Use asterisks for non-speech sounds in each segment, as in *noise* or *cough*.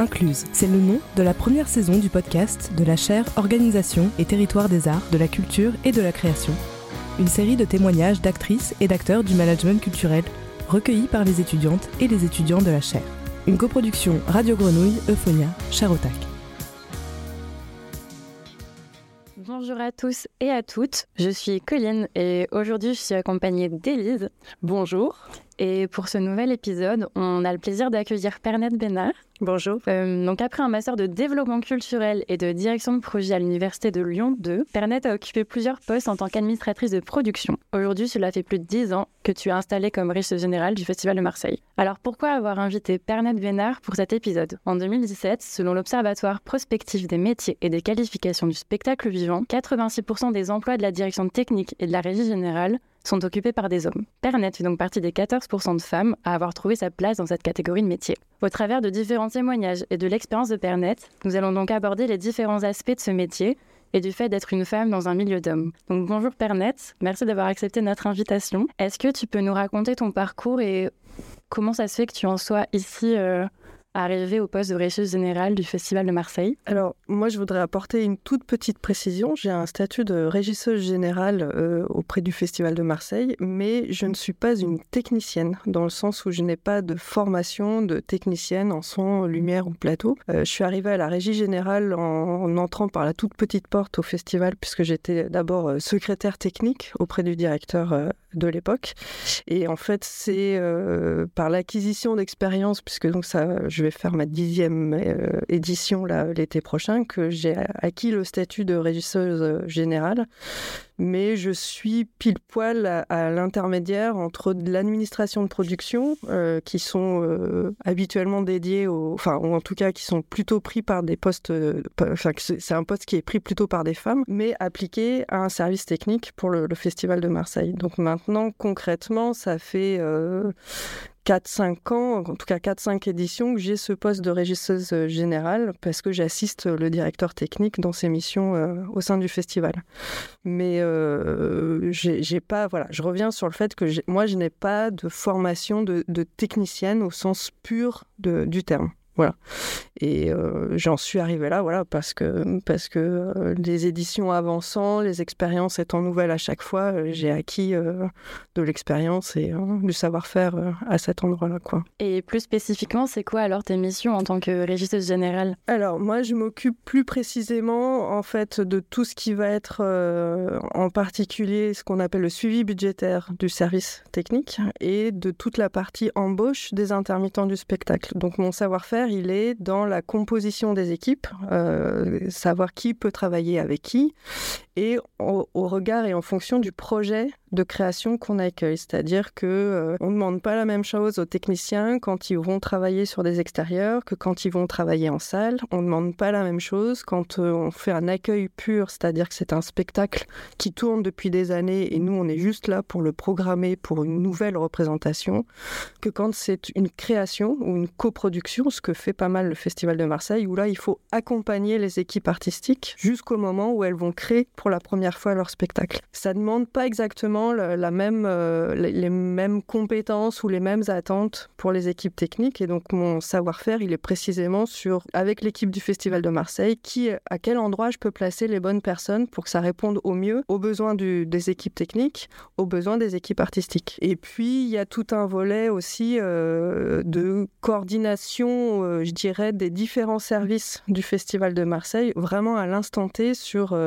Incluse, c'est le nom de la première saison du podcast de la chaire Organisation et territoire des arts, de la culture et de la création. Une série de témoignages d'actrices et d'acteurs du management culturel recueillis par les étudiantes et les étudiants de la chaire. Une coproduction Radio Grenouille, Euphonia, Charotac. Bonjour à tous et à toutes, je suis Colline et aujourd'hui je suis accompagnée d'Élise. Bonjour. Et pour ce nouvel épisode, on a le plaisir d'accueillir Pernette Bénard. Bonjour. Euh, donc après un master de développement culturel et de direction de projet à l'université de Lyon 2, Pernette a occupé plusieurs postes en tant qu'administratrice de production. Aujourd'hui, cela fait plus de 10 ans que tu es installée comme riche générale du Festival de Marseille. Alors pourquoi avoir invité Pernette Bénard pour cet épisode? En 2017, selon l'Observatoire prospectif des métiers et des qualifications du spectacle vivant, 86% des emplois de la direction technique et de la régie générale sont occupés par des hommes. Pernet fait donc partie des 14% de femmes à avoir trouvé sa place dans cette catégorie de métier. Au travers de différents témoignages et de l'expérience de Pernet, nous allons donc aborder les différents aspects de ce métier et du fait d'être une femme dans un milieu d'hommes. Donc bonjour Pernet, merci d'avoir accepté notre invitation. Est-ce que tu peux nous raconter ton parcours et comment ça se fait que tu en sois ici euh, arriver au poste de régisseuse générale du Festival de Marseille Alors, moi, je voudrais apporter une toute petite précision. J'ai un statut de régisseuse générale euh, auprès du Festival de Marseille, mais je ne suis pas une technicienne, dans le sens où je n'ai pas de formation de technicienne en son, lumière ou plateau. Euh, je suis arrivée à la régie générale en, entrant par la toute petite porte au festival, puisque j'étais d'abord euh, secrétaire technique auprès du directeur de l'époque. Et en fait, c'est par l'acquisition d'expérience, puisque donc ça, vais faire ma dixième euh, édition l'été prochain, que j'ai acquis le statut de régisseuse générale. Mais je suis pile poil à, l'intermédiaire entre l'administration de production, euh, qui sont euh, habituellement dédiés aux, enfin, ou en tout cas qui sont plutôt pris par des postes, enfin, c'est un poste qui est pris plutôt par des femmes, mais appliqué à un service technique pour le Festival de Marseille. Donc maintenant, concrètement, ça fait 4-5 ans, en tout cas 4-5 éditions, que j'ai ce poste de régisseuse euh, générale parce que j'assiste le directeur technique dans ses missions euh, au sein du festival. Mais euh, j'ai pas, voilà, je reviens sur le fait que moi je n'ai pas de formation de, technicienne au sens pur du terme. Voilà. Et euh, j'en suis arrivée là, voilà, parce que, parce que euh, les éditions avançant, les expériences étant nouvelles à chaque fois, euh, j'ai acquis de l'expérience et du savoir-faire à cet endroit-là, quoi. Et plus spécifiquement, c'est quoi alors tes missions en tant que régisseuse générale? Alors, moi, je m'occupe plus précisément, en fait, de tout ce qui va être, en particulier, ce qu'on appelle le suivi budgétaire du service technique et de toute la partie embauche des intermittents du spectacle. Donc, mon savoir-faire, il est dans la composition des équipes, euh, savoir qui peut travailler avec qui, et au, regard et en fonction du projet de création qu'on accueille. C'est-à-dire que euh, on ne demande pas la même chose aux techniciens quand ils vont travailler sur des extérieurs que quand ils vont travailler en salle. On ne demande pas la même chose quand euh, on fait un accueil pur, c'est-à-dire que c'est un spectacle qui tourne depuis des années et nous on est juste là pour le programmer pour une nouvelle représentation, que quand c'est une création ou une coproduction, ce que fait pas mal le Festival de Marseille, où là il faut accompagner les équipes artistiques jusqu'au moment où elles vont créer pour la première fois leur spectacle. Ça ne demande pas exactement la même, euh, les mêmes compétences ou les mêmes attentes pour les équipes techniques. Et donc, mon savoir-faire, il est précisément sur, avec l'équipe du Festival de Marseille, qui, à quel endroit je peux placer les bonnes personnes pour que ça réponde au mieux aux besoins des équipes techniques, aux besoins des équipes artistiques. Et puis, il y a tout un volet aussi euh, de coordination, euh, je dirais, des différents services du Festival de Marseille, vraiment à l'instant T sur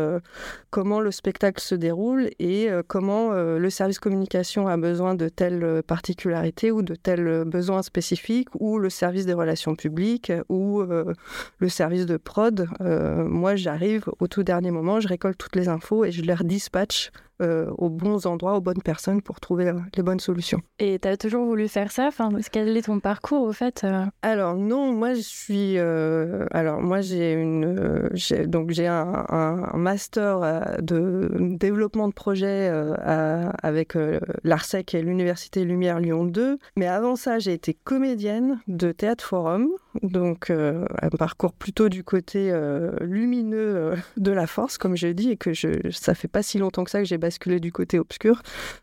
comment le spectacle se déroule et comment euh, le service communication a besoin de telles euh, particularités ou de tels euh, besoins spécifiques, ou le service des relations publiques, ou le service de prod. moi, j'arrive au tout dernier moment, je récolte toutes les infos et je les redispatche euh, aux bons endroits, aux bonnes personnes pour trouver euh, les bonnes solutions. Et tu as toujours voulu faire ça? Enfin, Quel est ton parcours au fait euh? Alors non, moi je suis... alors moi j'ai une... donc j'ai un, master de développement de projet avec l'ARSEC et l'Université Lumière Lyon 2. Mais avant ça, j'ai été comédienne de Théâtre Forum donc un parcours plutôt du côté lumineux de la force, comme je dis, et que je, ça fait pas si longtemps que ça que j'ai basculé du côté obscur,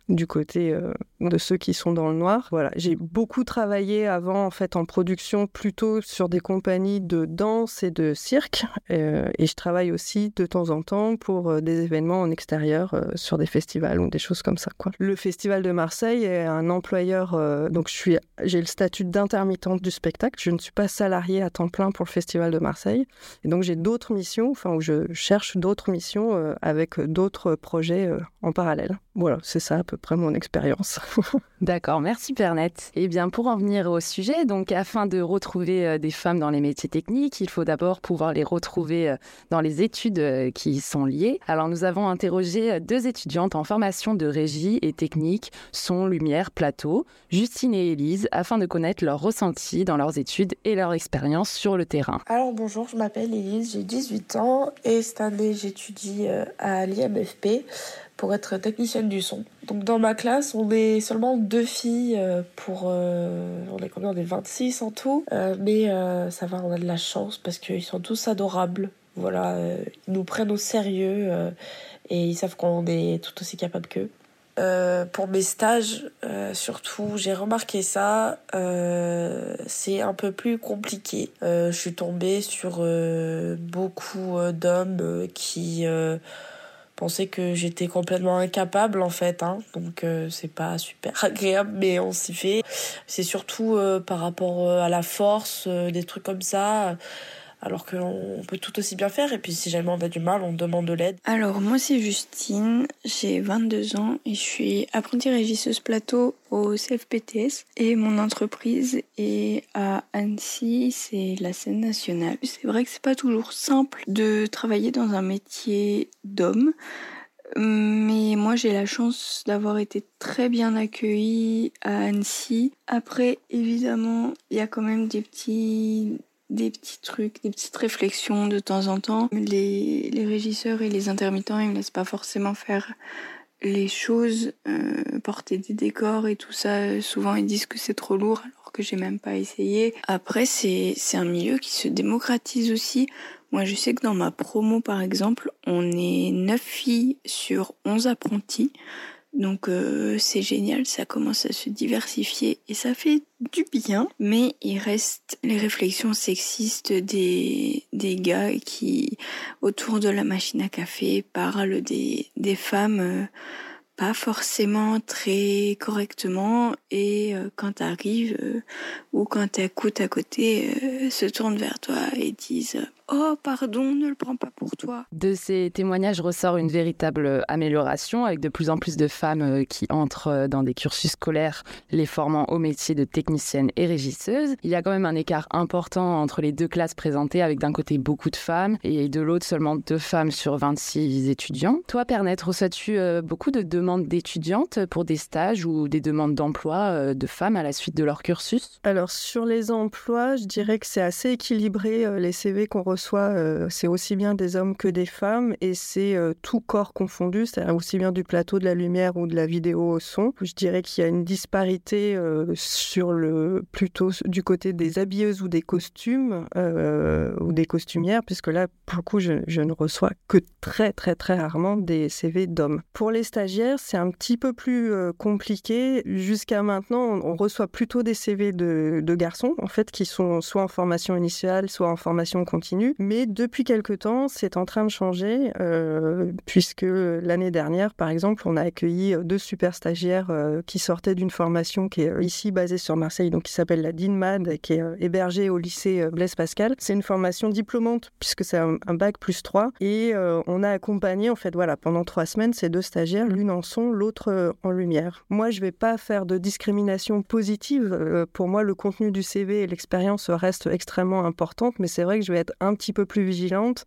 du côté de ceux qui sont dans le noir. Voilà, j'ai beaucoup travaillé avant en fait en production plutôt sur des compagnies de danse et de cirque, et je travaille aussi de temps en temps pour des événements en extérieur sur des festivals ou des choses comme ça. Quoi. Le Festival de Marseille est un employeur, donc j'ai le statut d'intermittente du spectacle. Je ne suis pas salariée à temps plein pour le Festival de Marseille. Et donc j'ai d'autres missions, enfin où je cherche d'autres missions euh, avec d'autres projets euh, en parallèle. Voilà, c'est ça à peu près mon expérience. *laughs* D'accord, merci Pernette. Et eh bien pour en venir au sujet, donc afin de retrouver euh, des femmes dans les métiers techniques, il faut d'abord pouvoir les retrouver dans les études qui y sont liées. Alors nous avons interrogé deux étudiantes en formation de régie et technique, son, lumière, plateau, Justine et Élise, afin de connaître leurs ressentis dans leurs études et leur expérience sur le terrain. Alors bonjour, je m'appelle Élise, j'ai 18 ans et cette année j'étudie euh, à l'IMFP pour être technicienne du son. Donc dans ma classe, on est seulement deux filles euh, pour... Euh, on est combien? On est 26 en tout. mais ça va, on a de la chance parce qu'ils sont tous adorables. Voilà, ils nous prennent au sérieux et ils savent qu'on est tout aussi capable qu'eux. Euh, pour mes stages, euh, surtout, j'ai remarqué ça. Euh, c'est un peu plus compliqué. je suis tombée sur beaucoup d'hommes qui pensaient que j'étais complètement incapable en fait. Hein. Donc c'est pas super *laughs* agréable, mais on s'y fait. C'est surtout par rapport à la force, des trucs comme ça alors qu'on peut tout aussi bien faire. Et puis si jamais on a du mal, on demande de l'aide. Alors moi c'est Justine, j'ai 22 ans et je suis apprentie régisseuse plateau au CFPTS. Et mon entreprise est à Annecy, c'est la scène nationale. C'est vrai que c'est pas toujours simple de travailler dans un métier d'homme. Mais moi j'ai la chance d'avoir été très bien accueillie à Annecy. Après évidemment il y a quand même des petits des petits trucs, des petites réflexions de temps en temps. Les, les régisseurs et les intermittents, ils me laissent pas forcément faire les choses, euh, porter des décors et tout ça. Souvent, ils disent que c'est trop lourd alors que j'ai même pas essayé. Après, c'est, c'est un milieu qui se démocratise aussi. Moi, je sais que dans ma promo, par exemple, on est 9 filles sur 11 apprentis. Donc euh, c'est génial, ça commence à se diversifier et ça fait du bien. Mais il reste les réflexions sexistes des, des gars qui, autour de la machine à café, parlent des, des femmes euh, pas forcément très correctement et euh, quand t'arrives ou quand t'écoutes à côté se tournent vers toi et disent Oh, pardon, ne le prends pas pour toi. De ces témoignages ressort une véritable amélioration avec de plus en plus de femmes euh, qui entrent euh, dans des cursus scolaires les formant au métier de technicienne et régisseuse. Il y a quand même un écart important entre les deux classes présentées avec d'un côté beaucoup de femmes et de l'autre seulement deux femmes sur 26 étudiants. Toi, Pernette, reçois-tu euh, beaucoup de demandes d'étudiantes pour des stages ou des demandes d'emploi de femmes à la suite de leur cursus? Alors, sur les emplois, je dirais que c'est assez équilibré les CV qu'on reçoit soit euh, c'est aussi bien des hommes que des femmes et c'est euh, tout corps confondu, c'est-à-dire aussi bien du plateau de la lumière ou de la vidéo au son. Je dirais qu'il y a une disparité euh, sur le plutôt du côté des habilleuses ou des costumes ou des costumières, puisque là, pour le coup, je, je, ne reçois que très très très rarement des CV d'hommes. Pour les stagiaires, c'est un petit peu plus compliqué. Jusqu'à maintenant, on, reçoit plutôt des CV de, de garçons, en fait, qui sont soit en formation initiale, soit en formation continue mais depuis quelque temps, c'est en train de changer, euh, puisque l'année dernière, par exemple, on a accueilli deux super stagiaires euh, qui sortaient d'une formation qui est ici basée sur Marseille, donc qui s'appelle la DINMAD, qui est euh, hébergée au lycée Blaise Pascal. C'est une formation diplômante, puisque c'est un, bac plus 3, et on a accompagné, en fait, voilà, pendant trois semaines, ces deux stagiaires, l'une en son, l'autre en lumière. Moi, je ne vais pas faire de discrimination positive. pour moi, le contenu du CV et l'expérience restent extrêmement importantes, mais c'est vrai que je vais être un petit peu plus vigilante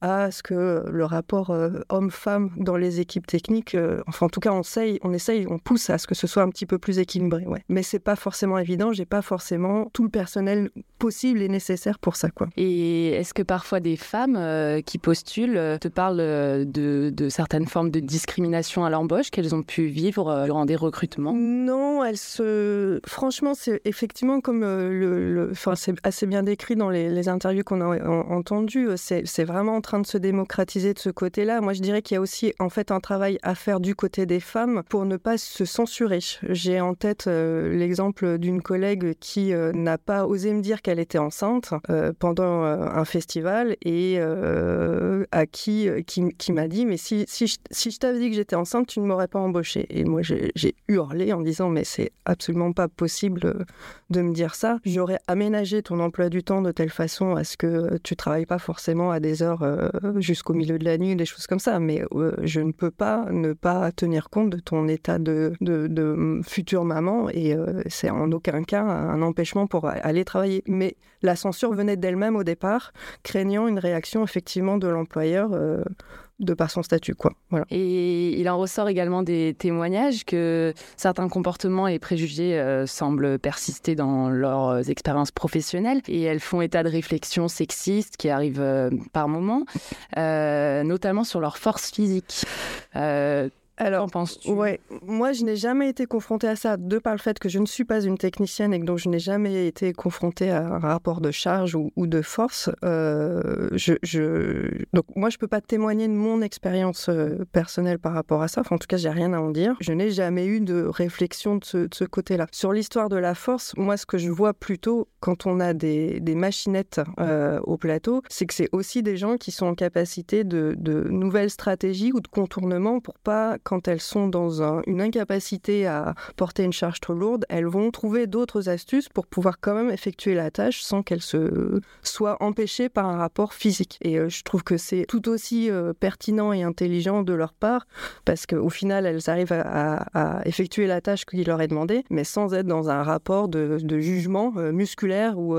à ce que le rapport euh, homme-femme dans les équipes techniques, euh, enfin en tout cas on essaye, on essaye, on pousse à ce que ce soit un petit peu plus équilibré. Ouais. Mais c'est pas forcément évident, j'ai pas forcément tout le personnel possible et nécessaire pour ça. Quoi. Et est-ce que parfois des femmes euh, qui postulent te parlent de, de, certaines formes de discrimination à l'embauche qu'elles ont pu vivre durant des recrutements? Non, elles se. Franchement, c'est effectivement comme le. Enfin, c'est assez bien décrit dans les, interviews qu'on a entendues. C'est vraiment en train de se démocratiser de ce côté-là. Moi, je dirais qu'il y a aussi en fait un travail à faire du côté des femmes pour ne pas se censurer. J'ai en tête l'exemple d'une collègue qui n'a pas osé me dire qu'elle était enceinte pendant un festival et à qui, qui, m'a dit mais si, si je, si je t'avais dit que j'étais enceinte, tu ne m'aurais pas embauché. Et moi, j'ai hurlé en disant mais c'est absolument pas possible de me dire ça. J'aurais aménagé ton emploi du temps de telle façon à ce que tu travailles pas forcément à des heures jusqu'au milieu de la nuit, des choses comme ça. Mais je ne peux pas ne pas tenir compte de ton état de, de, de future maman et c'est en aucun cas un empêchement pour aller travailler. Mais la censure venait d'elle-même au départ, craignant une réaction effectivement de l'employeur euh, de par son statut. Quoi. Et il en ressort également des témoignages que certains comportements et préjugés euh, semblent persister dans leurs expériences professionnelles et elles font état de réflexions sexistes qui arrivent euh, par moments, notamment sur leur force physique. Alors, penses-tu? Ouais, moi je n'ai jamais été confrontée à ça, de par le fait que je ne suis pas une technicienne et que donc je n'ai jamais été confrontée à un rapport de charge ou, de force. Euh, je, Donc moi je peux pas témoigner de mon expérience euh, personnelle par rapport à ça. Enfin, en tout cas, j'ai rien à en dire. Je n'ai jamais eu de réflexion de ce, côté-là. Sur l'histoire de la force, moi ce que je vois plutôt quand on a des, des machinettes euh, au plateau, c'est que c'est aussi des gens qui sont en capacité de, de nouvelles stratégies ou de contournements pour pas quand elles sont dans une incapacité à porter une charge trop lourde, elles vont trouver d'autres astuces pour pouvoir quand même effectuer la tâche sans qu'elles se soient empêchées par un rapport physique. Et euh, je trouve que c'est tout aussi euh, pertinent et intelligent de leur part parce qu'au final, elles arrivent à, effectuer la tâche qui leur est demandée, mais sans être dans un rapport de, jugement euh, musculaire ou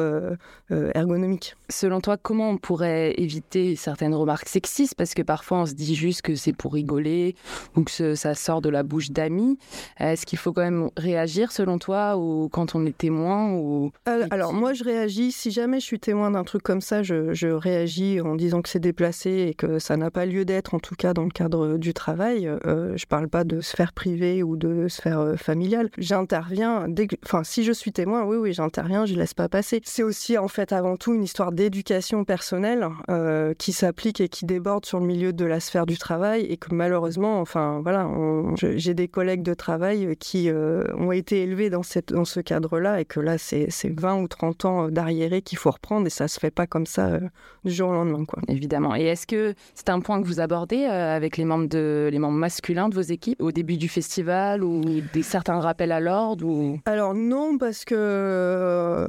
ergonomique. Selon toi, comment on pourrait éviter certaines remarques sexistes? Parce que parfois, on se dit juste que c'est pour rigoler ou que ça sort de la bouche d'amis. Est-ce qu'il faut quand même réagir selon toi ou quand on est témoin ou... Euh, alors moi je réagis, si jamais je suis témoin d'un truc comme ça, je, réagis en disant que c'est déplacé et que ça n'a pas lieu d'être, en tout cas dans le cadre du travail. Euh, je parle pas de sphère privée ou de sphère euh, familiale. J'interviens, dès enfin si je suis témoin, oui oui j'interviens, je laisse pas passer. C'est aussi en fait avant tout une histoire d'éducation personnelle euh, qui s'applique et qui déborde sur le milieu de la sphère du travail et que malheureusement, enfin voilà, j'ai des collègues de travail qui euh, ont été élevés dans, cette, dans ce cadre-là et que là, c'est 20 ou 30 ans d'arriéré qu'il faut reprendre et ça se fait pas comme ça euh, du jour au lendemain. Quoi. Évidemment. Et est-ce que c'est un point que vous abordez euh, avec les membres, de, les membres masculins de vos équipes au début du festival ou des certains rappels à l'ordre ou... Alors non, parce que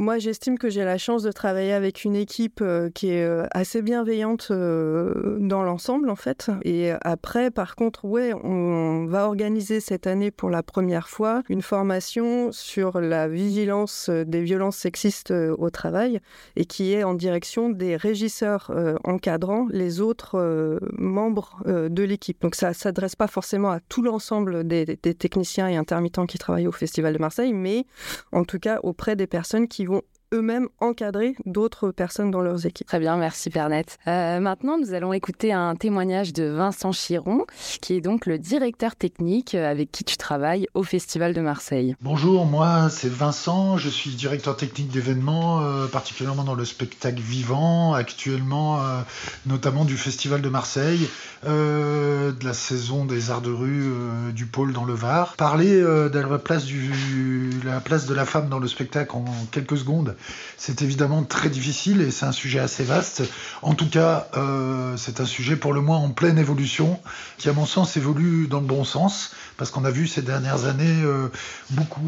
moi, j'estime que j'ai la chance de travailler avec une équipe euh, qui est euh, assez bienveillante euh, dans l'ensemble, en fait. Et après, par contre, ouais, on va organiser cette année pour la première fois une formation sur la vigilance des violences sexistes au travail et qui est en direction des régisseurs encadrant les autres membres de l'équipe. Donc, ça ne s'adresse pas forcément à tout l'ensemble des, techniciens et intermittents qui travaillent au Festival de Marseille, mais en tout cas auprès des personnes qui eux-mêmes encadrer d'autres personnes dans leurs équipes. Très bien, merci Pernette. Euh, maintenant, nous allons écouter un témoignage de Vincent Chiron, qui est donc le directeur technique avec qui tu travailles au Festival de Marseille. Bonjour, moi c'est Vincent, je suis directeur technique d'événements, euh, particulièrement dans le spectacle vivant, actuellement euh, notamment du Festival de Marseille, de la saison des arts de rue du pôle dans le Var. Parler de la place, du, la place de la femme dans le spectacle en quelques secondes, c'est évidemment très difficile et c'est un sujet assez vaste. En tout cas, euh, c'est un sujet pour le moins en pleine évolution, qui à mon sens évolue dans le bon sens, parce qu'on a vu ces dernières années euh, beaucoup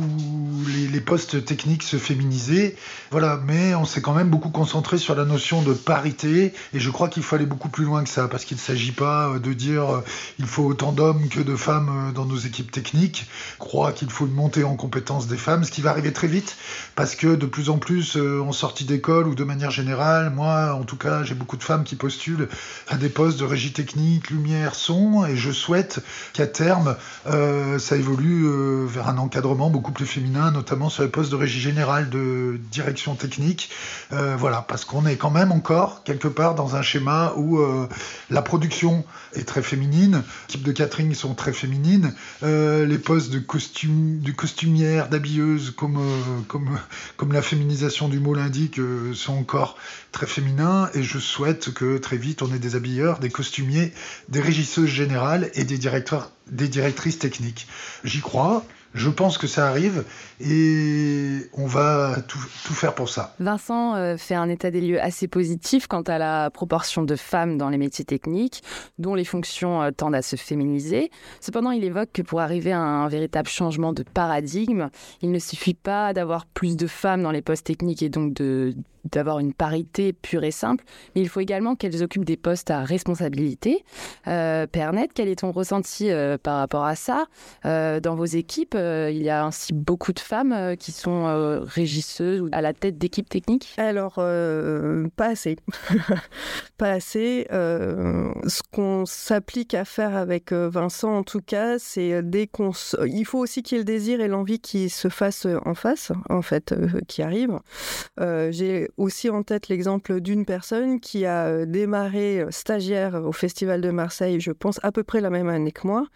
les, postes techniques se féminiser. Voilà, mais on s'est quand même beaucoup concentré sur la notion de parité, et je crois qu'il faut aller beaucoup plus loin que ça, parce qu'il ne s'agit pas euh, de dire il faut autant d'hommes que de femmes dans nos équipes techniques. Je crois qu'il faut une montée en compétence des femmes, ce qui va arriver très vite, parce que de plus en plus en sortie d'école ou de manière générale, moi en tout cas j'ai beaucoup de femmes qui postulent à des postes de régie technique, lumière, son, et je souhaite qu'à terme ça évolue vers un encadrement beaucoup plus féminin, notamment sur les postes de régie générale, de direction technique. voilà, parce qu'on est quand même encore quelque part dans un schéma où la production est très féminine, les types de catering sont très féminines, euh, les postes de, costume, de costumière, d'habilleuse, comme, euh, la féminisation du mot l'indique, euh, sont encore très féminins, et je souhaite que très vite on ait des habilleurs, des costumiers, des régisseuses générales et des, directeurs, des directrices techniques. J'y crois, je pense que ça arrive et on va tout, faire pour ça. Vincent euh, fait un état des lieux assez positif quant à la proportion de femmes dans les métiers techniques, dont les fonctions euh, tendent à se féminiser. Cependant, il évoque que pour arriver à un véritable changement de paradigme, il ne suffit pas d'avoir plus de femmes dans les postes techniques et donc de d'avoir une parité pure et simple, mais il faut également qu'elles occupent des postes à responsabilité. Euh, Pernet, quel est ton ressenti euh, par rapport à ça? Dans vos équipes, il y a ainsi beaucoup de femmes euh, qui sont euh, régisseuses ou à la tête d'équipes techniques? Alors, euh, pas assez. *laughs* pas assez. ce qu'on s'applique à faire avec Vincent, en tout cas, c'est dès qu'on... Il faut aussi qu'il y ait le désir et l'envie qui se fassent en face, en fait, qui arrive. J'ai aussi en tête l'exemple d'une personne qui a démarré stagiaire au Festival de Marseille, je pense, à peu près la même année que moi,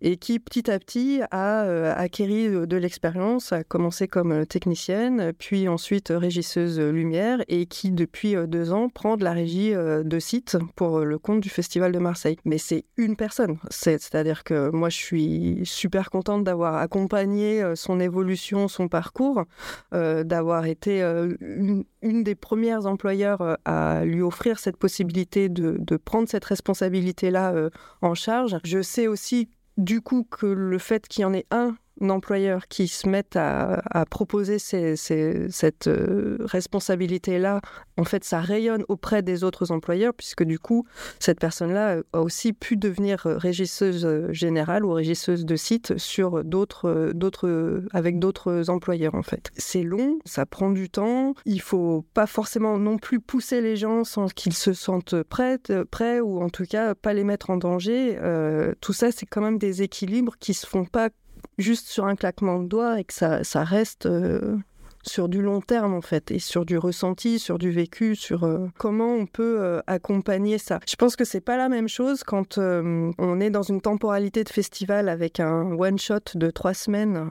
et qui, petit à petit, a acquéri de l'expérience, a commencé comme euh, technicienne, puis ensuite euh, régisseuse euh, lumière, et qui depuis deux ans prend de la régie de site pour le compte du Festival de Marseille. Mais c'est une personne, c'est-à-dire que moi je suis super contente d'avoir accompagné son évolution, son parcours, d'avoir été une, des premières employeurs à lui offrir cette possibilité de prendre cette responsabilité-là en charge. Je sais aussi du coup que le fait qu'il y en ait un employeurs qui se mettent à, proposer cette euh, responsabilité-là, en fait, ça rayonne auprès des autres employeurs, puisque du coup, cette personne-là a aussi pu devenir régisseuse générale ou régisseuse de site sur d'autres, avec d'autres employeurs, en fait. C'est long, ça prend du temps. Il faut pas forcément non plus pousser les gens sans qu'ils se sentent prêts, prêts ou en tout cas pas les mettre en danger. Euh, tout ça, c'est quand même des équilibres qui se font pas juste sur un claquement de doigts et que ça, ça reste euh, sur du long terme en fait et sur du ressenti, sur du vécu, sur euh, comment on peut euh, accompagner ça. Je pense que c'est pas la même chose quand on est dans une temporalité de festival avec un one shot de trois semaines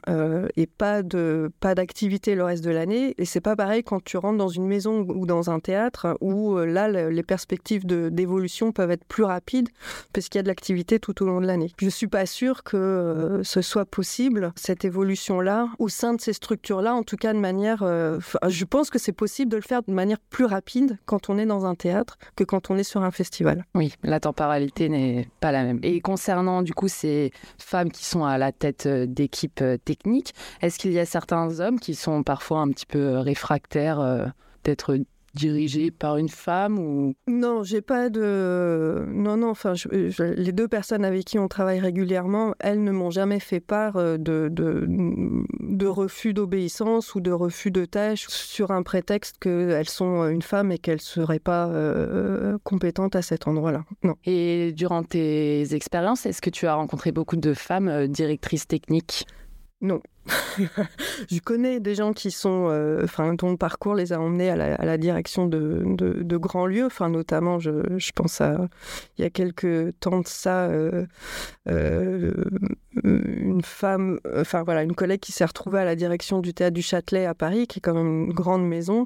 et pas de pas d'activité le reste de l'année et c'est pas pareil quand tu rentres dans une maison ou dans un théâtre où là les perspectives d'évolution peuvent être plus rapides parce qu'il y a de l'activité tout au long de l'année. Je suis pas sûre que ce soit possible cette évolution là au sein de ces structures là en tout cas de manière euh, je pense que c'est possible de le faire de manière plus rapide quand on est dans un théâtre que quand on est sur un festival. Oui, la temporalité n'est pas la même. Et concernant du coup ces femmes qui sont à la tête euh, d'équipes euh, techniques, est-ce qu'il y a certains hommes qui sont parfois un petit peu réfractaires d'être dirigé par une femme ou? Non, j'ai pas de non non. Enfin, les deux personnes avec qui on travaille régulièrement, elles ne m'ont jamais fait part euh, de de, de refus d'obéissance ou de refus de tâches sur un prétexte qu'elles sont une femme et qu'elles seraient pas euh, compétentes à cet endroit-là. Non. Et durant tes expériences, est-ce que tu as rencontré beaucoup de femmes euh, directrices techniques? Non. *laughs* je connais des gens qui sont, euh, enfin, le parcours les a emmenés à la, direction de, grands lieux. Enfin, notamment, je, pense à il y a quelques temps de ça, euh, euh, une femme, enfin voilà, une collègue qui s'est retrouvée à la direction du théâtre du Châtelet à Paris, qui est quand même une grande maison.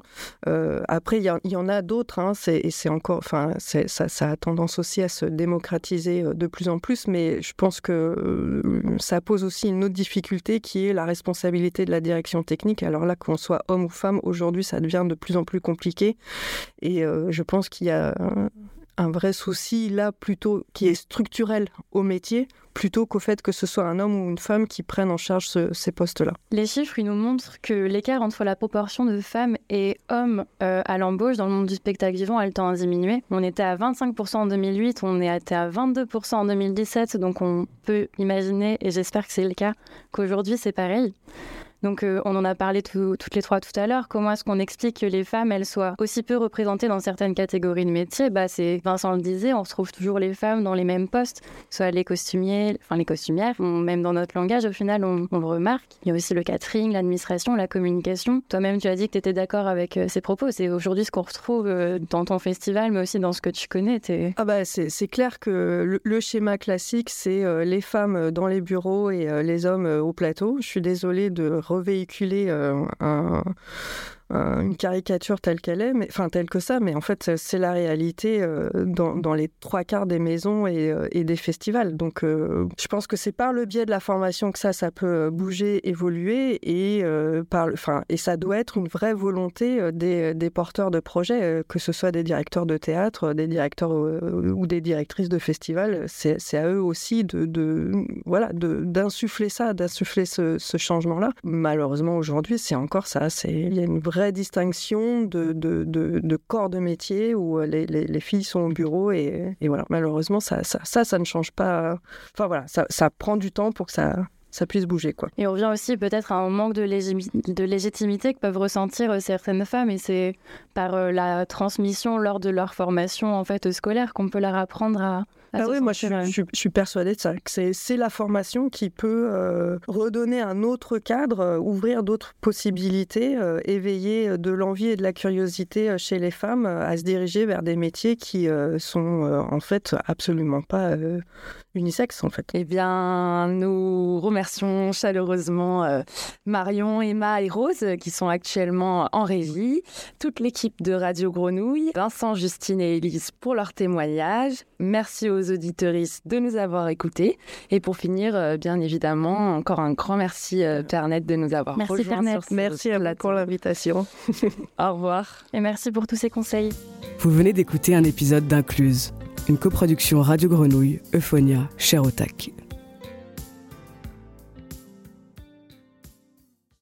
après, il y, en a d'autres, hein, et c'est encore, enfin, ça, a tendance aussi à se démocratiser de plus en plus, mais je pense que ça pose aussi une autre difficulté qui est la responsabilité de la direction technique. Alors là, qu'on soit homme ou femme, aujourd'hui, ça devient de plus en plus compliqué. Et euh, je pense qu'il y a un, vrai souci là, plutôt qui est structurel au métier, plutôt qu'au fait que ce soit un homme ou une femme qui prennent en charge ces postes-là. Les chiffres, ils nous montrent que l'écart entre la proportion de femmes et hommes euh, à l'embauche dans le monde du spectacle vivant a le temps à diminuer. On était à 25% en 2008, on est à 22% en 2017, donc on peut imaginer, et j'espère que c'est le cas, qu'aujourd'hui c'est pareil. Donc euh, on en a parlé toutes les trois tout à l'heure. Comment est-ce qu'on explique que les femmes, elles soient aussi peu représentées dans certaines catégories de métiers? Bah c'est Vincent le disait, on retrouve toujours les femmes dans les mêmes postes, soit les costumiers, enfin les costumières. même dans notre langage, au final, on, le remarque. Il y a aussi le catering, l'administration, la communication. Toi-même, tu as dit que tu étais d'accord avec euh, ces propos. C'est aujourd'hui ce qu'on retrouve euh, dans ton festival, mais aussi dans ce que tu connais. Ah bah c'est clair que le, schéma classique, c'est les femmes dans les bureaux et les hommes au plateau. Je suis désolée de revéhiculer euh, un, une caricature telle qu'elle est, mais, enfin telle que ça, mais en fait c'est la réalité euh, dans, dans, les trois quarts des maisons et, euh, des festivals. Donc je pense que c'est par le biais de la formation que ça, ça peut bouger, évoluer et par, enfin et ça doit être une vraie volonté des, des porteurs de projets, que ce soit des directeurs de théâtre, des directeurs ou des directrices de festivals. C'est à eux aussi de, de voilà d'insuffler ça, d'insuffler ce, ce changement-là. Malheureusement aujourd'hui c'est encore ça, c'est il y a une vraie vraie distinction de, de, de, corps de métier où euh, les, les, filles sont au bureau et, et voilà, malheureusement, ça ça, ça, ne change pas. Enfin voilà, ça, ça prend du temps pour que ça, ça puisse bouger. Quoi. Et on revient aussi peut-être à un manque de, légitimité que peuvent ressentir euh, certaines femmes, et c'est par euh, la transmission lors de leur formation en fait scolaire qu'on peut leur apprendre à, ah oui, moi je, suis persuadée de ça, que c'est la formation qui peut euh, redonner un autre cadre, euh, ouvrir d'autres possibilités, euh, éveiller de l'envie et de la curiosité chez les femmes à se diriger vers des métiers qui sont en fait absolument pas unisexe en fait. Eh bien, nous remercions chaleureusement Marion, Emma et Rose qui sont actuellement en régie, toute l'équipe de Radio Grenouille, Vincent, Justine et Elise pour leur témoignage. Merci aux auditeuristes de nous avoir écoutés. Et pour finir, euh, bien évidemment, encore un grand merci euh, Pernette de nous avoir merci rejoints. merci à pour l'invitation. *laughs* Au revoir. Et merci pour tous ces conseils. Vous venez d'écouter un épisode d'Incluse, une coproduction Radio Grenouille, Euphonia, Cher